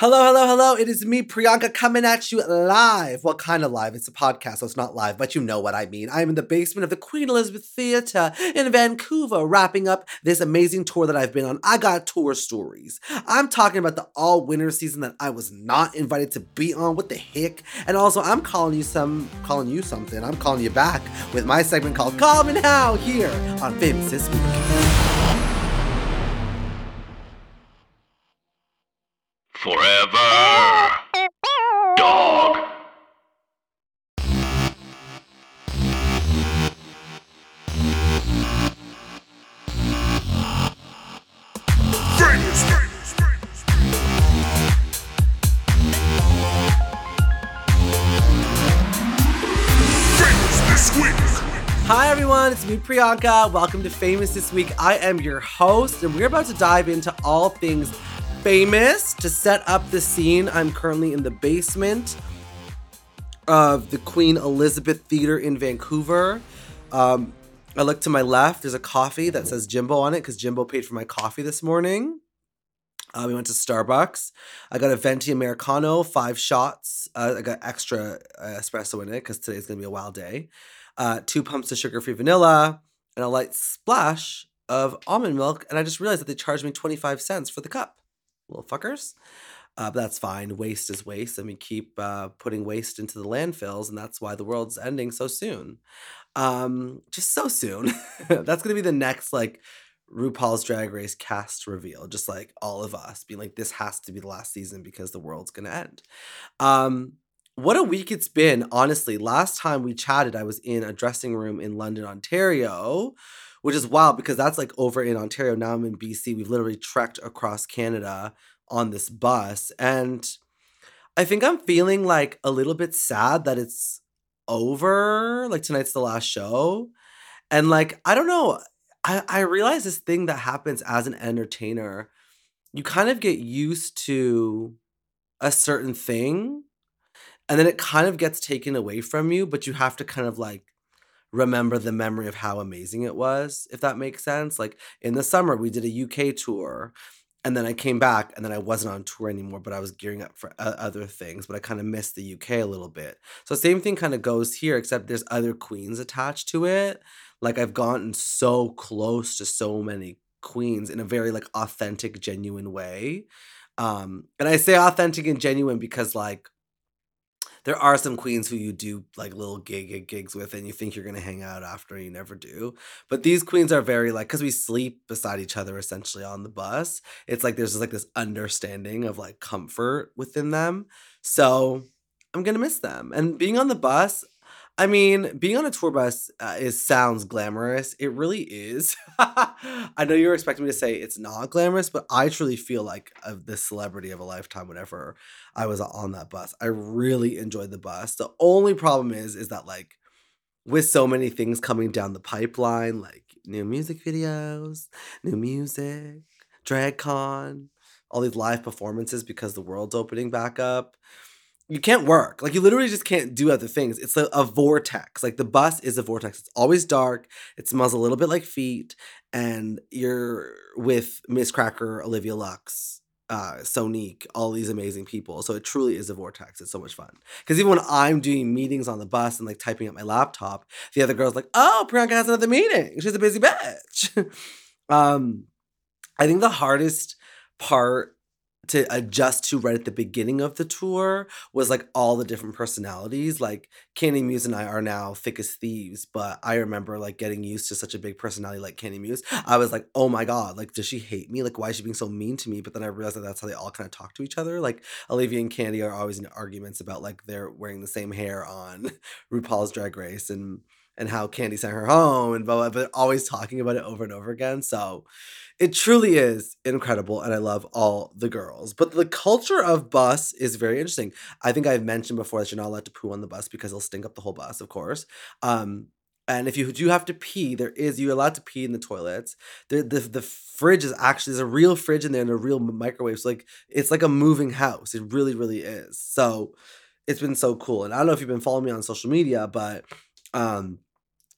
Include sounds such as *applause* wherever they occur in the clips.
Hello, hello, hello. It is me, Priyanka, coming at you live. Well, kind of live. It's a podcast, so it's not live, but you know what I mean. I'm in the basement of the Queen Elizabeth Theatre in Vancouver, wrapping up this amazing tour that I've been on. I got tour stories. I'm talking about the all winter season that I was not invited to be on. What the heck? And also, I'm calling you some, calling you something. I'm calling you back with my segment called Call Me Now here on Famous This Week. Forever. Dog. Hi everyone, it's me Priyanka. Welcome to Famous This Week. I am your host, and we're about to dive into all things famous. To set up the scene, I'm currently in the basement of the Queen Elizabeth Theater in Vancouver. Um, I look to my left, there's a coffee that says Jimbo on it because Jimbo paid for my coffee this morning. Uh, we went to Starbucks. I got a venti americano, five shots. Uh, I got extra uh, espresso in it because today's gonna be a wild day. Uh, two pumps of sugar-free vanilla and a light splash of almond milk. And I just realized that they charged me twenty five cents for the cup, little fuckers. Uh, but that's fine. Waste is waste, and we keep uh, putting waste into the landfills, and that's why the world's ending so soon. Um, just so soon. *laughs* that's gonna be the next like RuPaul's Drag Race cast reveal, just like all of us being like, this has to be the last season because the world's gonna end. Um, what a week it's been, honestly. Last time we chatted, I was in a dressing room in London, Ontario, which is wild because that's like over in Ontario. Now I'm in BC. We've literally trekked across Canada on this bus. And I think I'm feeling like a little bit sad that it's over. Like tonight's the last show. And like, I don't know. I, I realize this thing that happens as an entertainer, you kind of get used to a certain thing and then it kind of gets taken away from you, but you have to kind of like remember the memory of how amazing it was, if that makes sense. Like in the summer, we did a UK tour and then I came back and then I wasn't on tour anymore, but I was gearing up for o- other things, but I kind of missed the UK a little bit. So same thing kind of goes here, except there's other queens attached to it. Like I've gotten so close to so many queens in a very like authentic, genuine way. Um, and I say authentic and genuine because like there are some queens who you do like little gig gig gigs with and you think you're gonna hang out after and you never do. But these queens are very like because we sleep beside each other essentially on the bus. It's like there's just like this understanding of like comfort within them. So I'm gonna miss them. And being on the bus, I mean, being on a tour bus uh, is sounds glamorous. It really is. *laughs* I know you're expecting me to say it's not glamorous, but I truly feel like uh, the celebrity of a lifetime whenever I was on that bus. I really enjoyed the bus. The only problem is, is that like with so many things coming down the pipeline, like new music videos, new music, drag con, all these live performances because the world's opening back up you can't work. Like you literally just can't do other things. It's a, a vortex. Like the bus is a vortex. It's always dark. It smells a little bit like feet. And you're with Miz Cracker, Olivia Lux, uh, Sonique, all these amazing people. So it truly is a vortex. It's so much fun. Because even when I'm doing meetings on the bus and like typing up my laptop, the other girl's like, "Oh, Priyanka has another meeting. She's a busy bitch." *laughs* um, I think the hardest part to adjust to right at the beginning of the tour was like all the different personalities. Like Kandy Muse and I are now thick as thieves, but I remember like getting used to such a big personality like Kandy Muse. I was like, oh my god, like does she hate me? Like why is she being so mean to me? But then I realized that that's how they all kind of talk to each other. Like Olivia and Kandy are always in arguments about like they're wearing the same hair on *laughs* RuPaul's Drag Race and and how Kandy sent her home and blah, blah, but always talking about it over and over again. So it truly is incredible, and I love all the girls. But the culture of bus is very interesting. I think I've mentioned before that you're not allowed to poo on the bus because it'll stink up the whole bus, of course. Um, and if you do have to pee, there is you're allowed to pee in the toilets. The the the fridge is actually there's a real fridge in there and a real microwave. So like it's like a moving house. It really really is. So it's been so cool. And I don't know if you've been following me on social media, but um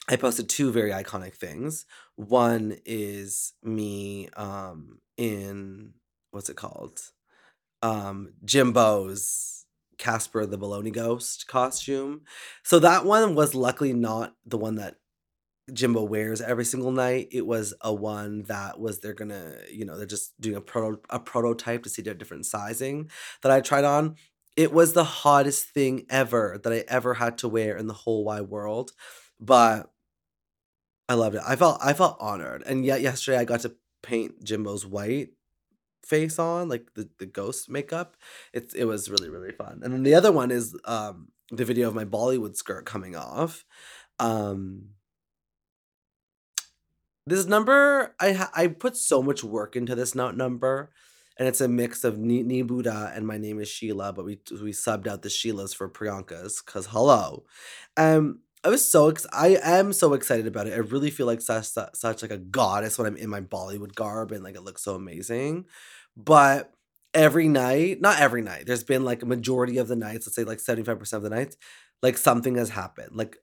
I posted two very iconic things. One is me um in what's it called? um Jimbo's Casper the Baloney Ghost costume. So that one was luckily not the one that Jimbo wears every single night. It was a one that was they're gonna, you know, they're just doing a proto a prototype to see their different sizing that I tried on. It was the hottest thing ever that I ever had to wear in the whole wide world. But I loved it. I felt I felt honored. And yet yesterday I got to paint Jimbo's white face on, like the, the ghost makeup. It's it was really, really fun. And then the other one is um the video of my Bollywood skirt coming off. Um this number, I ha- I put so much work into this note number, and it's a mix of Ni, Ni Buddha and my name is Sheila, but we we subbed out the Sheilas for Priyankas because hello, um. I was so ex- I am so excited about it. I really feel like such such like a goddess when I'm in my Bollywood garb and like it looks so amazing. But every night, not every night, there's been like a majority of the nights, let's say like 75% of the nights, like something has happened. Like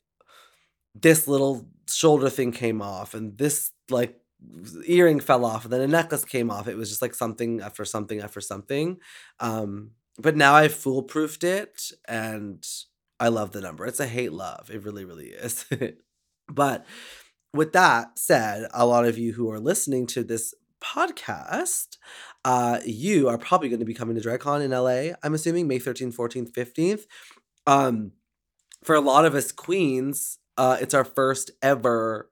this little shoulder thing came off and this like earring fell off and then a necklace came off. It was just like something after something after something. Um, but now I've foolproofed it and I love the number. It's a hate love. It really, really is. *laughs* but with that said, a lot of you who are listening to this podcast, uh, you are probably going to be coming to DragCon in LA. I'm assuming May 13th, 14th, 15th. Um, for a lot of us queens, uh, it's our first ever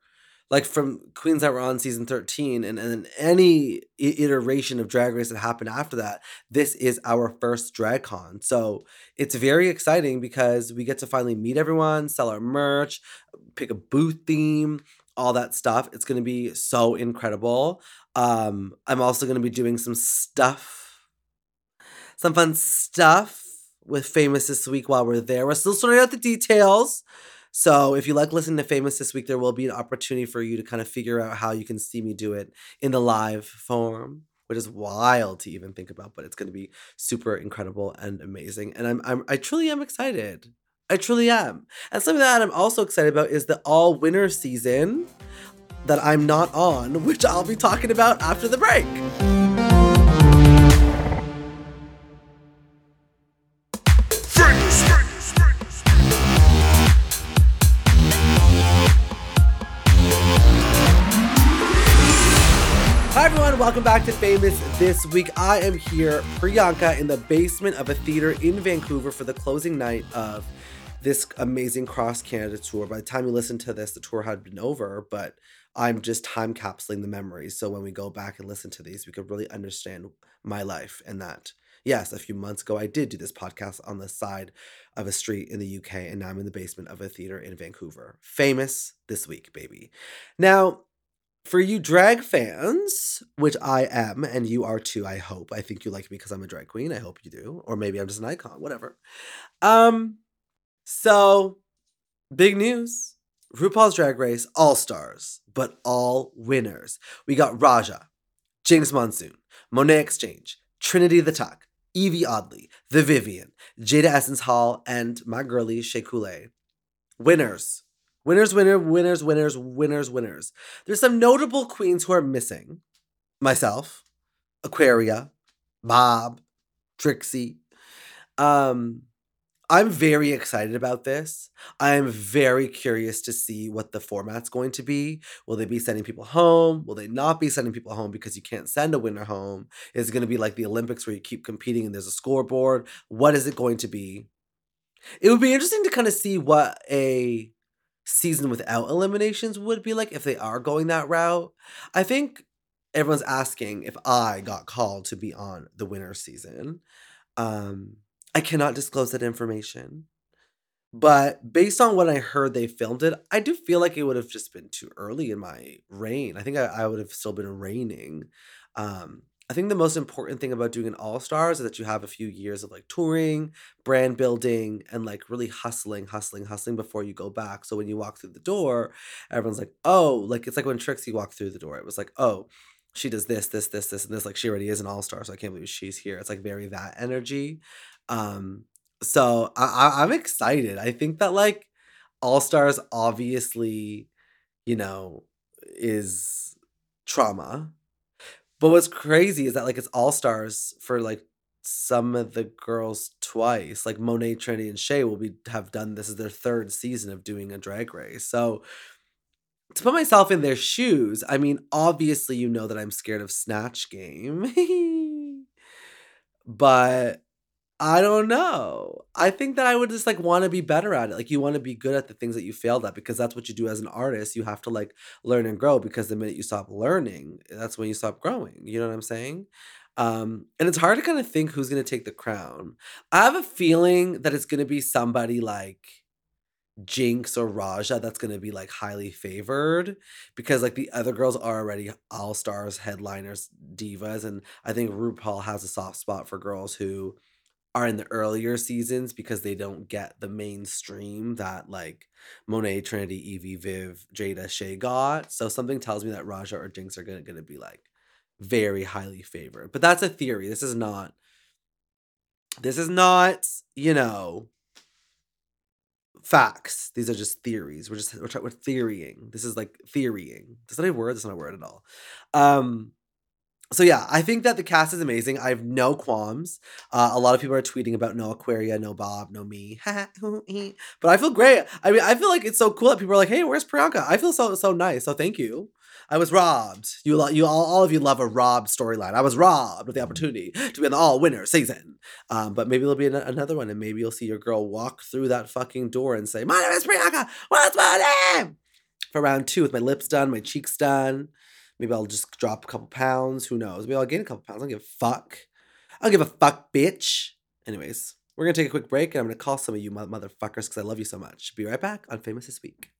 like from queens that were on season 13 and, and any iteration of drag race that happened after that this is our first drag con. So it's very exciting because we get to finally meet everyone sell our merch pick a booth theme all that stuff. It's going to be so incredible. Um i'm also going to be doing some stuff some fun stuff with famous this week while we're there. We're still sorting out the details so if you like listening to Famous this week, there will be an opportunity for you to kind of figure out how you can see me do it in the live form, which is wild to even think about, but it's going to be super incredible and amazing. And I'm, I'm I truly am excited. I truly am. And something that I'm also excited about is the all winter season that I'm not on, *laughs* which I'll be talking about after the break. Back to Famous This Week. I am here, Priyanka, in the basement of a theater in Vancouver for the closing night of this amazing cross Canada tour. By the time you listen to this, the tour had been over, but I'm just time capsuling the memories. So when we go back and listen to these, we could really understand my life and that. Yes, a few months ago, I did do this podcast on the side of a street in the UK, and now I'm in the basement of a theater in Vancouver. Famous this week, baby. Now, for you drag fans, which I am, and you are too, I hope. I think you like me because I'm a drag queen. I hope you do. Or maybe I'm just an icon, whatever. Um, so big news. RuPaul's Drag Race All Stars, but all winners. We got Raja, Jinkx Monsoon, Monét X Change, Trinity the Tuck, Yvie Oddly, The Vivienne, Jada Essence Hall, and my girlie Shea. Winners. Winners, winner, winners, winners, winners, winners. There's some notable queens who are missing. Myself, Aquaria, Bob, Trixie. Um, I'm very excited about this. I'm very curious to see what the format's going to be. Will they be sending people home? Will they not be sending people home because you can't send a winner home? Is it going to be like the Olympics where you keep competing and there's a scoreboard? What is it going to be? It would be interesting to kind of see what a season without eliminations would be like if they are going that route. I think everyone's asking if I got called to be on the winter season. Um, I cannot disclose that information. But based on what I heard they filmed it, I do feel like it would have just been too early in my reign. I think I, I would have still been reigning. Um, I think the most important thing about doing an all stars is that you have a few years of like touring, brand building, and like really hustling, hustling, hustling before you go back. So when you walk through the door, everyone's like, oh, like it's like when Trixie walked through the door. It was like, oh, she does this, this, this, this, and this. Like she already is an all star, so I can't believe she's here. It's like very that energy. Um, so I, I I'm excited. I think that like all stars obviously, you know, is trauma but what's crazy is that like it's all stars for like some of the girls twice. Like Monet, Trinity, and Shea will be have done this is their third season of doing a drag race. So to put myself in their shoes, I mean, obviously you know that I'm scared of Snatch Game. *laughs* but I don't know. I think that I would just like want to be better at it. Like you want to be good at the things that you failed at because that's what you do as an artist. You have to like learn and grow because the minute you stop learning, that's when you stop growing. You know what I'm saying? Um, and it's hard to kind of think who's to take the crown. I have a feeling that it's to be somebody like Jinkx or Raja that's to be like highly favored because like the other girls are already all stars, headliners, divas. And I think RuPaul has a soft spot for girls who are in the earlier seasons because they don't get the mainstream that like Monet, Trinity, Yvie, Viv, Jada, Shea got. So something tells me that Raja or Jinkx are gonna, gonna be like very highly favored. But that's a theory. This is not this is not, you know, facts. These are just theories. We're just we're, we're theorying. This is like theorying. That's not a word. That's not a word at all. Um, so yeah, I think that the cast is amazing. I have no qualms. Uh, a lot of people are tweeting about no Aquaria, no Bob, no me. *laughs* but I feel great. I mean, I feel like it's so cool that people are like, "Hey, where's Priyanka?" I feel so so nice. So thank you. I was robbed. You you all, all of you love a robbed storyline. I was robbed of the opportunity to be in the all winner season. Um, but maybe there'll be an- another one, and maybe you'll see your girl walk through that fucking door and say, "My name is Priyanka. What's my name?" For round two, with my lips done, my cheeks done Maybe I'll just drop a couple pounds. Who knows? Maybe I'll gain a couple pounds. I don't give a fuck. I don't give a fuck, bitch. Anyways, we're gonna take a quick break and I'm gonna call some of you motherfuckers because I love you so much. Be right back on Famous This Week.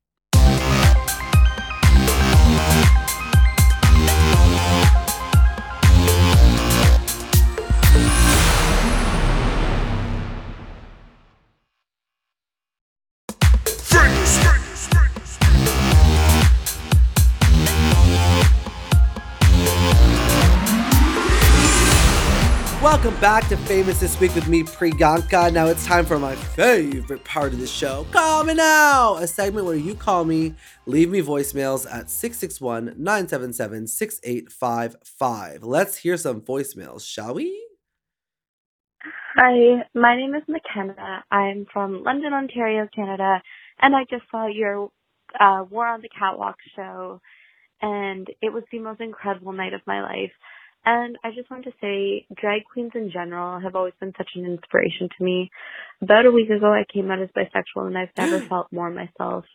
Welcome back to Famous This Week with me, Priyanka. Now it's time for my favorite part of the show, Call Me Now, a segment where you call me, leave me voicemails at 661 977 6855. Let's hear some voicemails, shall we? Hi, my name is McKenna. I'm from London, Ontario, Canada, and I just saw your uh, War on the Catwalk show, and it was the most incredible night of my life. And I just want to say, drag queens in general have always been such an inspiration to me. About a week ago, I came out as bisexual, and I've never *gasps* felt more myself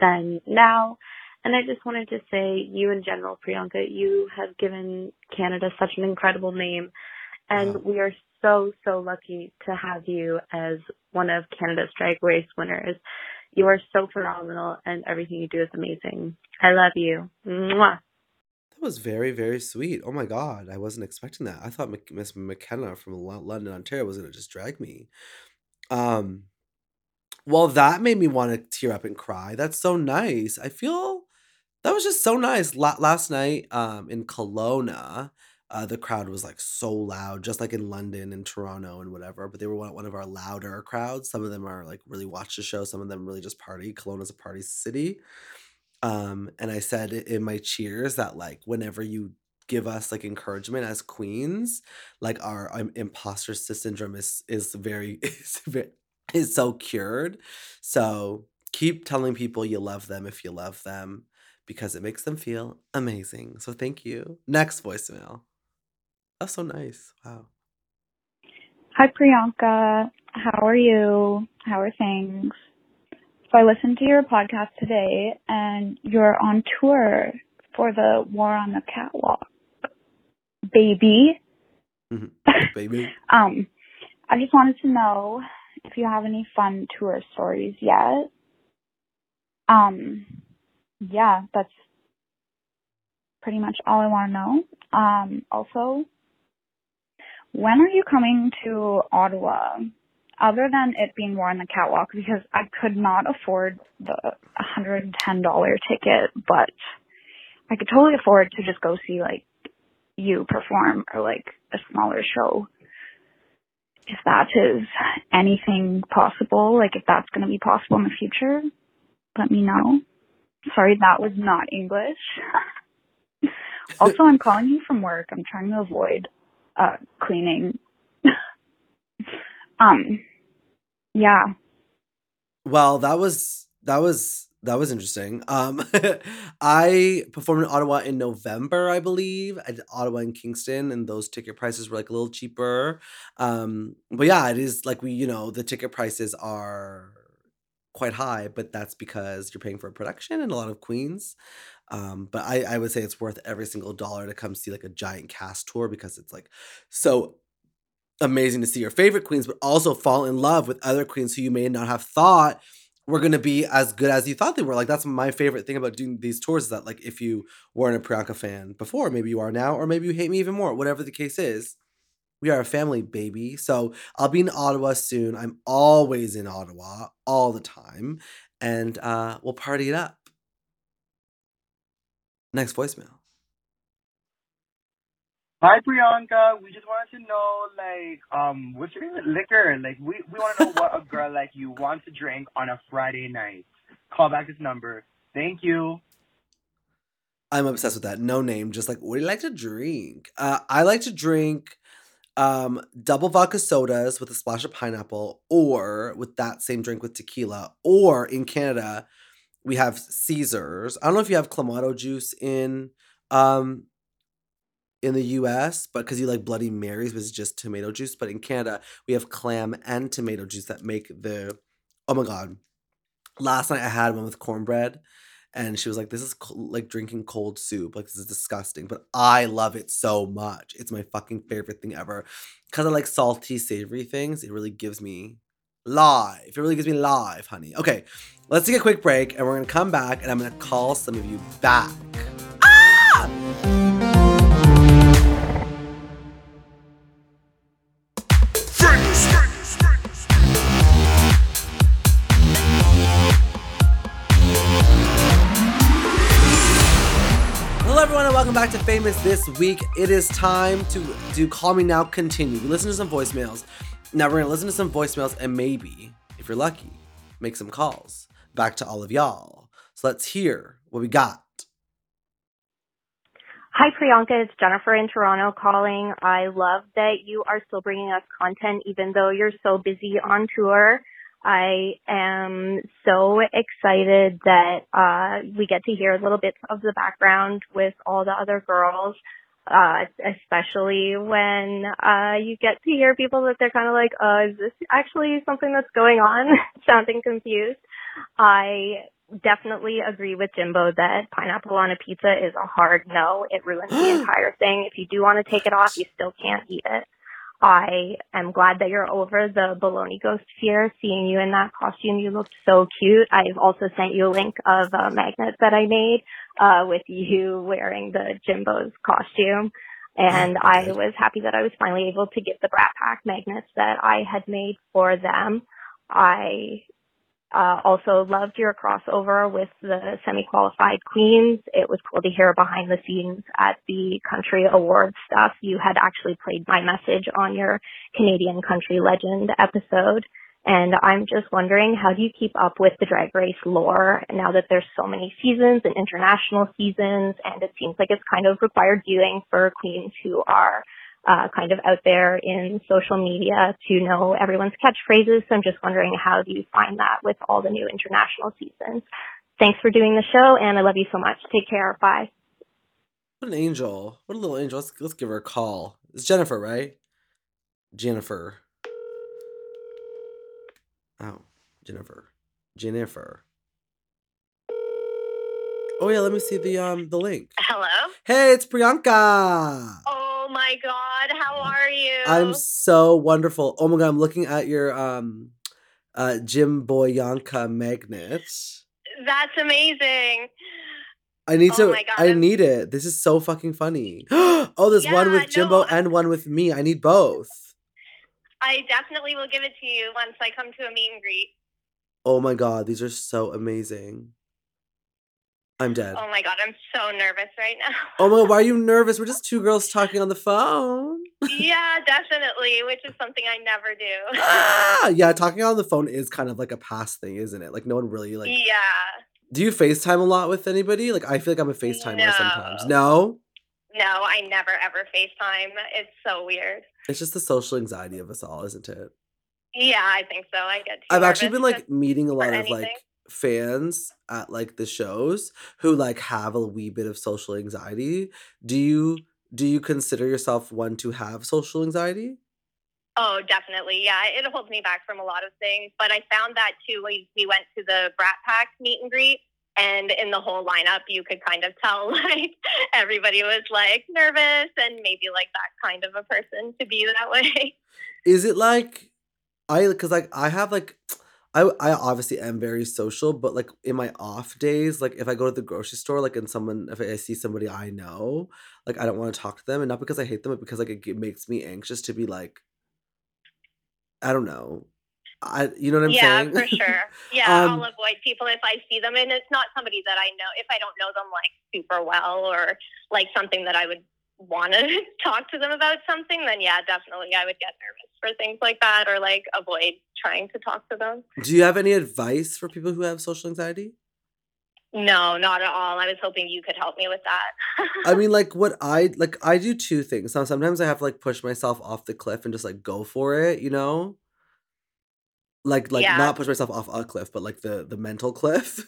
than now. And I just wanted to say, you in general, Priyanka, you have given Canada such an incredible name. And wow. we are so, so lucky to have you as one of Canada's drag race winners. You are so phenomenal, and everything you do is amazing. I love you. Mwah was very, very sweet. Oh my god, I wasn't expecting that. I thought Miss McKenna from London, Ontario was gonna just drag me. Um, well, that made me want to tear up and cry. That's so nice. I feel that was just so nice. La- last night, um, in Kelowna, uh, the crowd was like so loud, just like in London and Toronto and whatever. But they were one, one of our louder crowds. Some of them are like really watch the show. Some of them really just party. Kelowna's a party city. Um, and I said in my cheers that like whenever you give us like encouragement as queens, like our um, imposter syndrome is is very *laughs* is is so cured. So keep telling people you love them if you love them because it makes them feel amazing. So thank you. Next voicemail. That's so nice. Wow. Hi Priyanka. How are you? How are things? So I listened to your podcast today and you're on tour for the War on the Catwalk. Baby. Mm-hmm. *laughs* Baby. um, I just wanted to know if you have any fun tour stories yet. Um, yeah, that's pretty much all I want to know. Um, also, when are you coming to Ottawa? Other than it being more on the catwalk because I could not afford the $110 ticket, but I could totally afford to just go see like you perform or like a smaller show. If that is anything possible, like if that's going to be possible in the future, let me know. Sorry, that was not English. *laughs* also, I'm calling you from work. I'm trying to avoid uh, cleaning *laughs* Um, yeah. Well, that was that was that was interesting. Um, *laughs* I performed in Ottawa in November, I believe. I did Ottawa and Kingston, and those ticket prices were like a little cheaper. Um, but yeah, it is like we, you know, the ticket prices are quite high, but that's because you're paying for a production and a lot of queens. Um, but I, I would say it's worth every single dollar to come see like a giant cast tour because it's like so amazing to see your favorite queens, but also fall in love with other queens who you may not have thought were going to be as good as you thought they were. Like that's my favorite thing about doing these tours is that like if you weren't a Priyanka fan before, maybe you are now, or maybe you hate me even more. Whatever the case is, we are a family, baby. So I'll be in Ottawa soon. I'm always in Ottawa all the time, and uh, we'll party it up. Next voicemail. Hi Priyanka, we just wanted to know like um what's your favorite liquor? Like we we want to know what a girl like you wants to drink on a Friday night. Call back this number. Thank you. I'm obsessed with that. No name, just like what do you like to drink? Uh, I like to drink um double vodka sodas with a splash of pineapple, or with that same drink with tequila, or in Canada we have Caesars. I don't know if you have clamato juice in um in the US, but because you like Bloody Marys, was just tomato juice. But in Canada, we have clam and tomato juice that make the. Oh my god! Last night I had one with cornbread, and she was like, "This is co- like drinking cold soup. Like this is disgusting." But I love it so much. It's my fucking favorite thing ever. Because I like salty, savory things. It really gives me live. It really gives me live, honey. Okay, let's take a quick break, and we're gonna come back, and I'm gonna call some of you back. Welcome back to Famous This Week. It is time to do Call Me Now Continue. We listen to some voicemails. Now, we're going to listen to some voicemails and maybe, if you're lucky, make some calls back to all of y'all. So let's hear what we got. Hi, Priyanka. It's Jennifer in Toronto calling. I love that you are still bringing us content even though you're so busy on tour. I am so excited that uh, we get to hear a little bits of the background with all the other girls, uh, especially when uh, you get to hear people that they're kind of like, uh, is this actually something that's going on? *laughs* Sounding confused. I definitely agree with Jimbo that pineapple on a pizza is a hard no. It ruins the *gasps* entire thing. If you do want to take it off, you still can't eat it. I am glad that you're over the baloney ghost fear. Seeing you in that costume, you looked so cute. I've also sent you a link of a magnet that I made uh, with you wearing the Jimbo's costume. And I was happy that I was finally able to get the Brat Pack magnets that I had made for them. I uh, also loved your crossover with the semi-qualified queens. It was cool to hear behind the scenes at the country awards stuff. You had actually played my message on your Canadian country legend episode. And I'm just wondering, how do you keep up with the drag race lore now that there's so many seasons and international seasons? And it seems like it's kind of required viewing for queens who are uh, kind of out there in social media to know everyone's catchphrases. So I'm just wondering how do you find that with all the new international seasons? Thanks for doing the show, and I love you so much. Take care. Bye. What an angel. What a little angel. Let's, let's give her a call. It's Jennifer, right? Jennifer. Oh, Jennifer. Jennifer. Oh yeah, let me see the um the link. Hello? Hey, it's Priyanka. Oh my god, how are you? I'm so wonderful. Oh my god, I'm looking at your um uh Jim Boyanka magnet. That's amazing. I need Oh to my God, I I'm- need it. This is so fucking funny. *gasps* oh, there's one with Jimbo no, and one with me. I need both. I definitely will give it to you once I come to a meet and greet. Oh my god, these are so amazing. I'm dead. Oh my god, I'm so nervous right now. *laughs* Oh my god, why are you nervous? We're just two girls talking on the phone. *laughs* yeah, definitely, which is something I never do. ah, *laughs* yeah, talking on the phone is kind of like a past thing, isn't it? Like no one really like yeah. Do you FaceTime a lot with anybody? Like I feel like I'm a FaceTimer sometimes. No? No, I never ever FaceTime. It's so weird. It's just the social anxiety of us all, isn't it? Yeah, I think so. I get too I've actually been like meeting a lot of anything. like fans at like the shows who like have a wee bit of social anxiety. Do you do you consider yourself one to have social anxiety? Oh, definitely. Yeah, it holds me back from a lot of things. But I found that too. We we went to the Brat Pack meet and greet, and in the whole lineup, you could kind of tell *laughs* like everybody was like nervous and maybe like that kind of a person to be that way. Is it like I because like I have like I I obviously am very social, but like in my off days, like if I go to the grocery store, like and someone if I see somebody I know, like I don't want to talk to them, and not because I hate them, but because like it, makes me anxious to be like I don't know, I you know what I'm yeah, saying? Yeah, for sure. *laughs* Yeah, Um, I'll avoid people if I see them, and it's not somebody that I know. If I don't know them like super well, or like something that I would want to *laughs* talk to them about something, then yeah, definitely I would get nervous for things like that, or like avoid trying to talk to them. Do you have any advice for people who have social anxiety? No, not at all. I was hoping you could help me with that. I mean, *laughs* like what I like, I do two things. Now, sometimes I have to like push myself off the cliff and just like go for it, you know. Like, like Yeah. not push myself off a cliff, but like the the mental *laughs* cliff.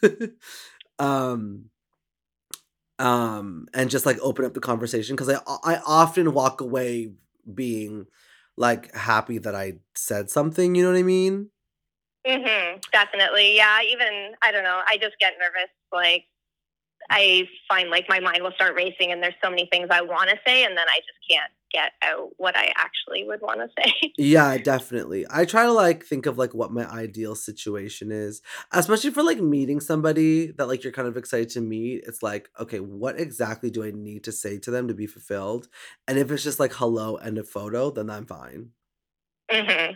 um, um, and just like open up the conversation because I I often walk away being like happy that I said something. You know what I mean? Mm-hmm, definitely. Yeah, even I don't know. I just get nervous. Like I find like my mind will start racing, and there's so many things I want to say, and then I just can't get out what I actually would want to say. *laughs* Yeah, definitely. I try to like think of like what my ideal situation is, especially for like meeting somebody that like you're kind of excited to meet. It's like, okay, what exactly do I need to say to them to be fulfilled? And if it's just like hello and a photo, then I'm fine. hmm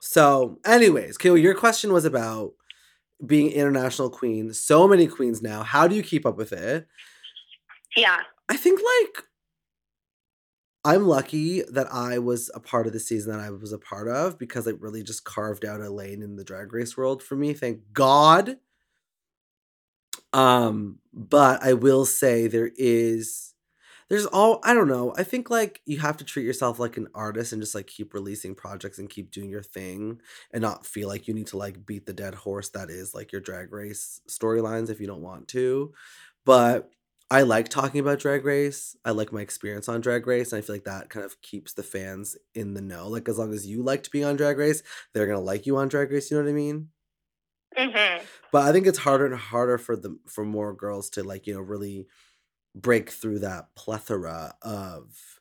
So, anyways, Kayla, your question was about being international queen. So many queens now. How do you keep up with it? Yeah. I think like I'm lucky that I was a part of the season that I was a part of because it really just carved out a lane in the drag race world for me. Thank God. Um, but I will say there is there's all I don't know. I think like you have to treat yourself like an artist and just like keep releasing projects and keep doing your thing and not feel like you need to like beat the dead horse that is like your drag race storylines if you don't want to. But I like talking about Drag Race. I like my experience on Drag Race, and I feel like that kind of keeps the fans in the know. Like as long as you liked being on Drag Race, they're gonna like you on Drag Race. You know what I mean? hmm But I think it's harder and harder for the for more girls to like you know really break through that plethora of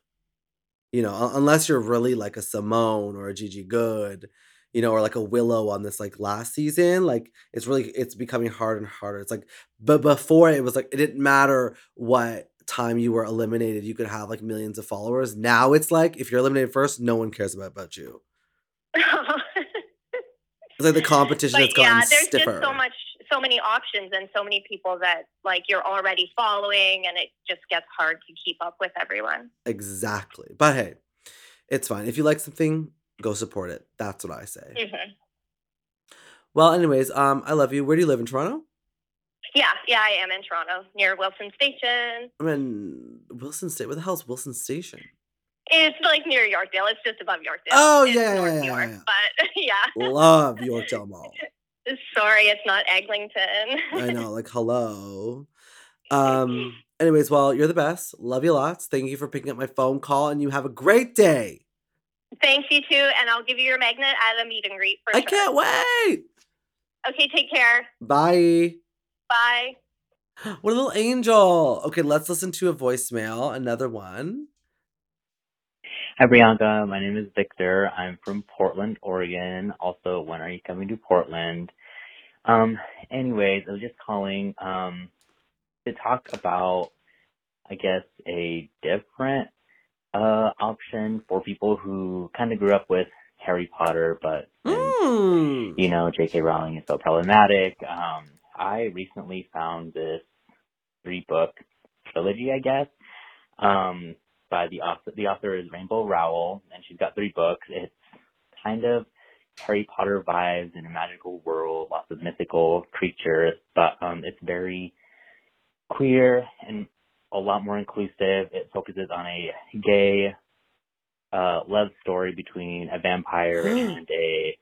you know unless you're really like a Symone or a Gigi Goode, you know, or like a Willow on this like last season. Like it's really it's becoming harder and harder. It's like but before it was like it didn't matter what time you were eliminated, you could have like millions of followers. Now it's like if you're eliminated first, no one cares about, about you. *laughs* It's like the competition has but yeah, gotten there's stiffer. just so much, so many options, and so many people that like you're already following, and it just gets hard to keep up with everyone. Exactly. But hey, it's fine. If you like something, go support it. That's what I say. hmm Well, anyways, um, I love you. Where do you live in Toronto? Yeah, yeah, I am in Toronto near Wilson Station. I'm in Wilson State. Where the hell's Wilson Station? It's like near Yorkdale. It's just above Yorkdale. Oh, yeah, yeah, yeah, York, yeah. But *laughs* yeah, Love Yorkdale Mall. *laughs* sorry, it's not Eglinton. I know, *laughs* like hello. Um, anyways, well, you're the best. Love you lots. Thank you for picking up my phone call and you have a great day. Thanks, you too, and I'll give you your magnet at a meet and greet for I sure. can't wait. Okay, take care. Bye. Bye. What a little angel. Okay, let's listen to a voicemail. Another one. Hi, Bianca. My name is Victor. I'm from Portland, Oregon. Also, when are you coming to Portland? Um, anyways, I was just calling um, to talk about, I guess, a different uh, option for people who kind of grew up with Harry Potter, but Mm. you know, J.K. Rowling is so problematic. Um, I recently found this three book trilogy, I guess. Um, by the author. The author is Rainbow Rowell, and she's got three books. It's kind of Harry Potter vibes in a magical world, lots of mythical creatures, but um, it's very queer and a lot more inclusive. It focuses on a gay uh, love story between a vampire and a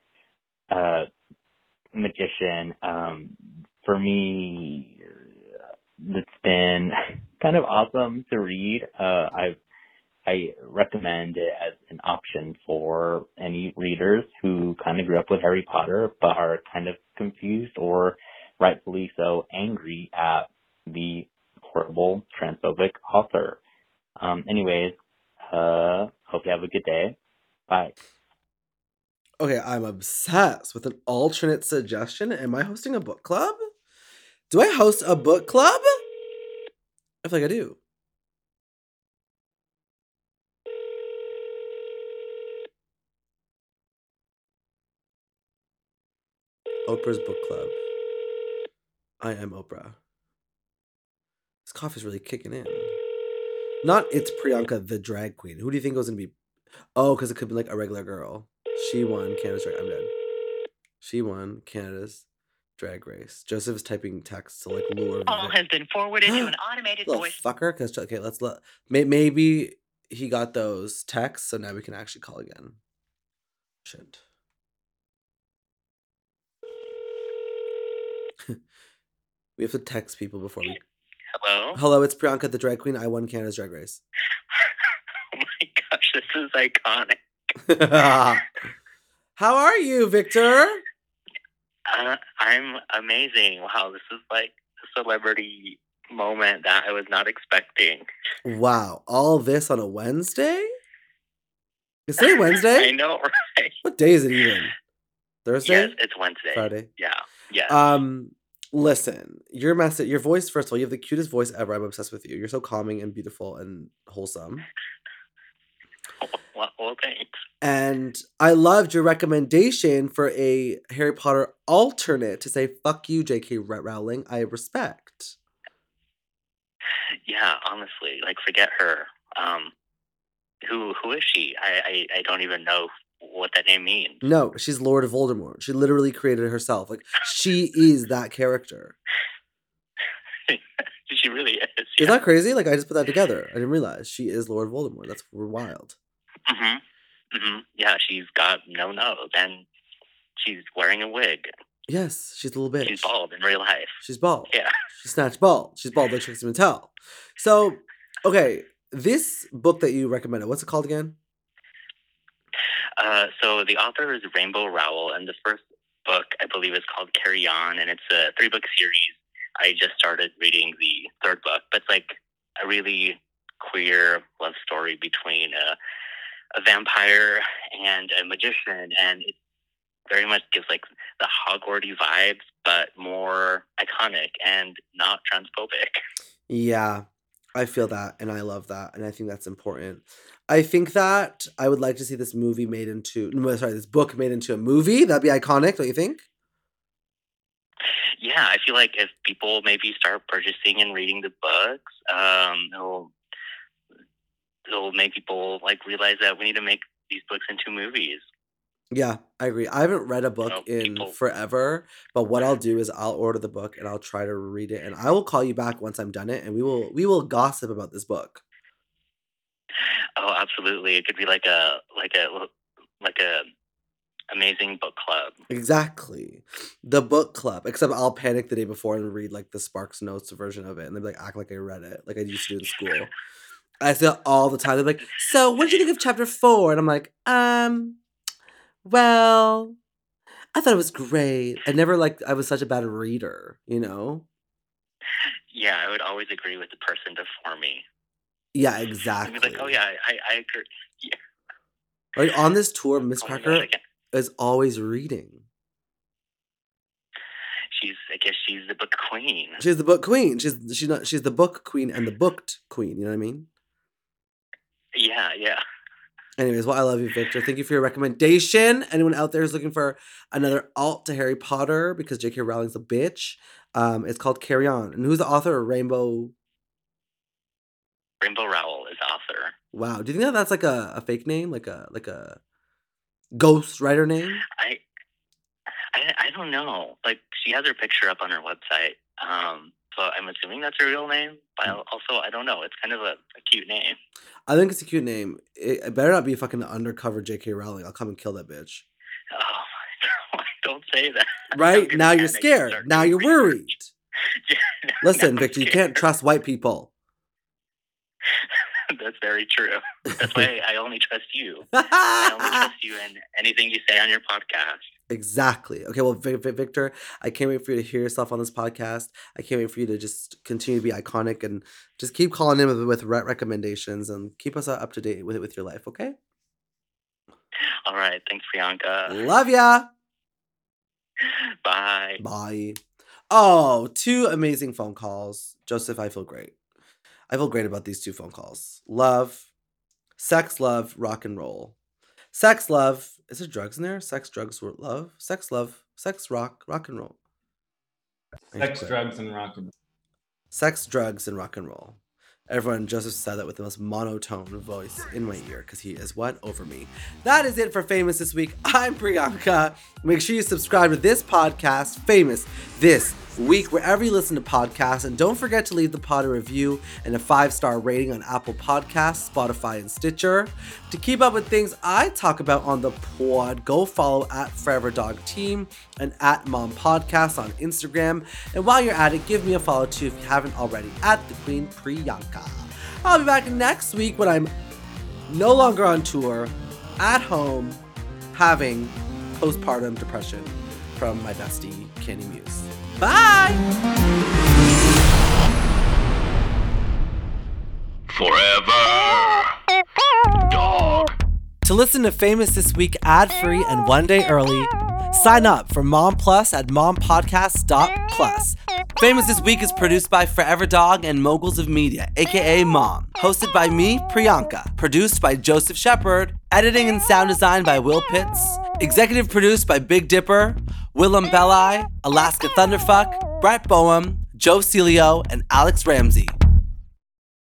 uh, magician. Um, for me, it's been *laughs* kind of awesome to read. Uh, I've I recommend it as an option for any readers who kind of grew up with Harry Potter but are kind of confused or rightfully so angry at the horrible transphobic author. Um, anyways, uh, hope you have a good day. Bye. Okay, I'm obsessed with an alternate suggestion. Am I hosting a book club? Do I host a book club? I feel like I do. Oprah's book club. I am Oprah. This coffee's really kicking in. Not it's Priyanka the drag queen. Who do you think was gonna be? Oh, because it could be like a regular girl. She won Canada's drag. I'm dead. She won Canada's drag race. Joseph is typing text to like lure. Vic- has been forwarded to an automated Little voice. fucker. Because okay, let's let. May, maybe he got those texts, so now we can actually call again. Shit. *laughs* we have to text people before we. Hello? Hello, it's Priyanka the drag queen. I won Canada's drag race. *laughs* Oh my gosh, this is iconic. *laughs* How are you, Victor? Uh, I'm amazing. Wow, this is like a celebrity moment that I was not expecting. Wow, all this on a Wednesday? Is today Wednesday? I know, right? What day is it even? Thursday? Yes, it's Wednesday. Friday? Yeah, yeah. Um, listen, your message, your voice. First of all, you have the cutest voice ever. I'm obsessed with you. You're so calming and beautiful and wholesome. *laughs* well, well, thanks. And I loved your recommendation for a Harry Potter alternate to say "fuck you, J.K. Rowling." I respect. Yeah, honestly, like forget her. Um, who who is she? I, I I don't even know what that name means. No, she's Lord of Voldemort. She literally created herself. Like she is that character. *laughs* she really is. Is that crazy? Like I just put that together. I didn't realize she is Lord Voldemort. That's wild. hmm hmm Yeah, she's got no nose and she's wearing a wig. Yes, she's a little bitch. She's bald in real life. She's bald. Yeah. She's snatched bald. She's bald like Trixie Mattel. So, okay, this book that you recommended, what's it called again? Uh, so the author is Rainbow Rowell, and the first book I believe is called Carry On, and it's a three book series. I just started reading the third book, but it's like a really queer love story between a, a vampire and a magician, and it very much gives like the Hogwarty vibes, but more iconic and not transphobic. Yeah, I feel that and I love that and I think that's important. I think that I would like to see this movie made into no, sorry, this book made into a movie. That'd be iconic, don't you think? Yeah, I feel like if people maybe start purchasing and reading the books, um, it'll it'll make people like realize that we need to make these books into movies. Yeah, I agree. I haven't read a book know, in people- forever, but what I'll do is I'll order the book and I'll try to read it and I will call you back once I'm done it and we will we will gossip about this book. Oh, absolutely! It could be like a like a like a amazing book club. Exactly. The book club. Except I'll panic the day before and read like the Sparks Notes version of it and then like act like I read it, like I used to do in *laughs* school. I see all the time. They're like, so what did you think of chapter four? And I'm like, um, well, I thought it was great. I never like I was such a bad reader, you know? Yeah, I would always agree with the person before me. Yeah, exactly. like, oh yeah, I I, agree. *laughs* Yeah. Like on this tour, Miss Oh Cracker God, I can't- is always reading. she's I guess she's the book queen. She's the book queen. She's she's not she's the book queen and the booked queen. You know what I mean? Yeah, yeah. Anyways, well, I love you, Victor. Thank you for your recommendation. Anyone out there is looking for another alt to Harry Potter because J.K. Rowling's a bitch. Um, it's called Carry On. And who's the author? Rainbow. Rainbow Rowell is author. Wow. Do you think that that's like a, a fake name, like a like a ghost writer name? I, I I don't know. Like she has her picture up on her website. Um, so I'm assuming that's her real name. But Hmm. Also, I don't know. It's kind of a, a cute name. I think it's a cute name. It, it better not be fucking undercover J.K. Rowling. I'll come and kill that bitch. Oh, *laughs* don't say that. Right? Now you're scared. Now you're worried. *laughs* Yeah, Listen, Victor, you can't trust white people. *laughs* That's very true. That's why I only trust you. I only trust you in anything you say on your podcast. Exactly. Okay, well, Vic- Vic- Victor, I can't wait for you to hear yourself on this podcast. I can't wait for you to just continue to be iconic and just keep calling in with, with re- recommendations and keep us up to date with with your life. Okay. All right. Thanks, Priyanka. Love ya. Bye. Bye. Oh, two amazing phone calls. Joseph, I feel great. I feel great about these two phone calls. Love, sex, love, rock and roll. Sex, love. Is there drugs in there? Sex, drugs, love. Sex, love, sex, rock, rock and roll. I need to Sex, drugs, and rock and roll. Sex, drugs, and rock and roll. Everyone, Joseph said that with the most monotone voice in my ear because he is what? Over me. That is it for Famous this week. I'm Priyanka. Make sure you subscribe to this podcast, Famous This Week, wherever you listen to podcasts. And don't forget to leave the pod a review and a five star rating on Apple Podcasts, Spotify, and Stitcher. To keep up with things I talk about on the pod, go follow at Forever Dog Team and at Mom Podcast on Instagram. And while you're at it, give me a follow too if you haven't already at the Queen Priyanka. I'll be back next week when I'm no longer on tour, at home, having postpartum depression from my bestie, Kandy Muse. Bye! Forever. Dog. To listen to Famous This Week ad free and one day early, sign up for Mom Plus at mompodcast.plus. Famous This Week is produced by Forever Dog and Moguls of Media, aka Mom. Hosted by me, Priyanka. Produced by Joseph Shepard. Editing and sound design by Will Pitts. Executive produced by Big Dipper, Willam Belli, Alaska Thunderfuck, Brett Boehm, Joe Celio, and Alex Ramsey.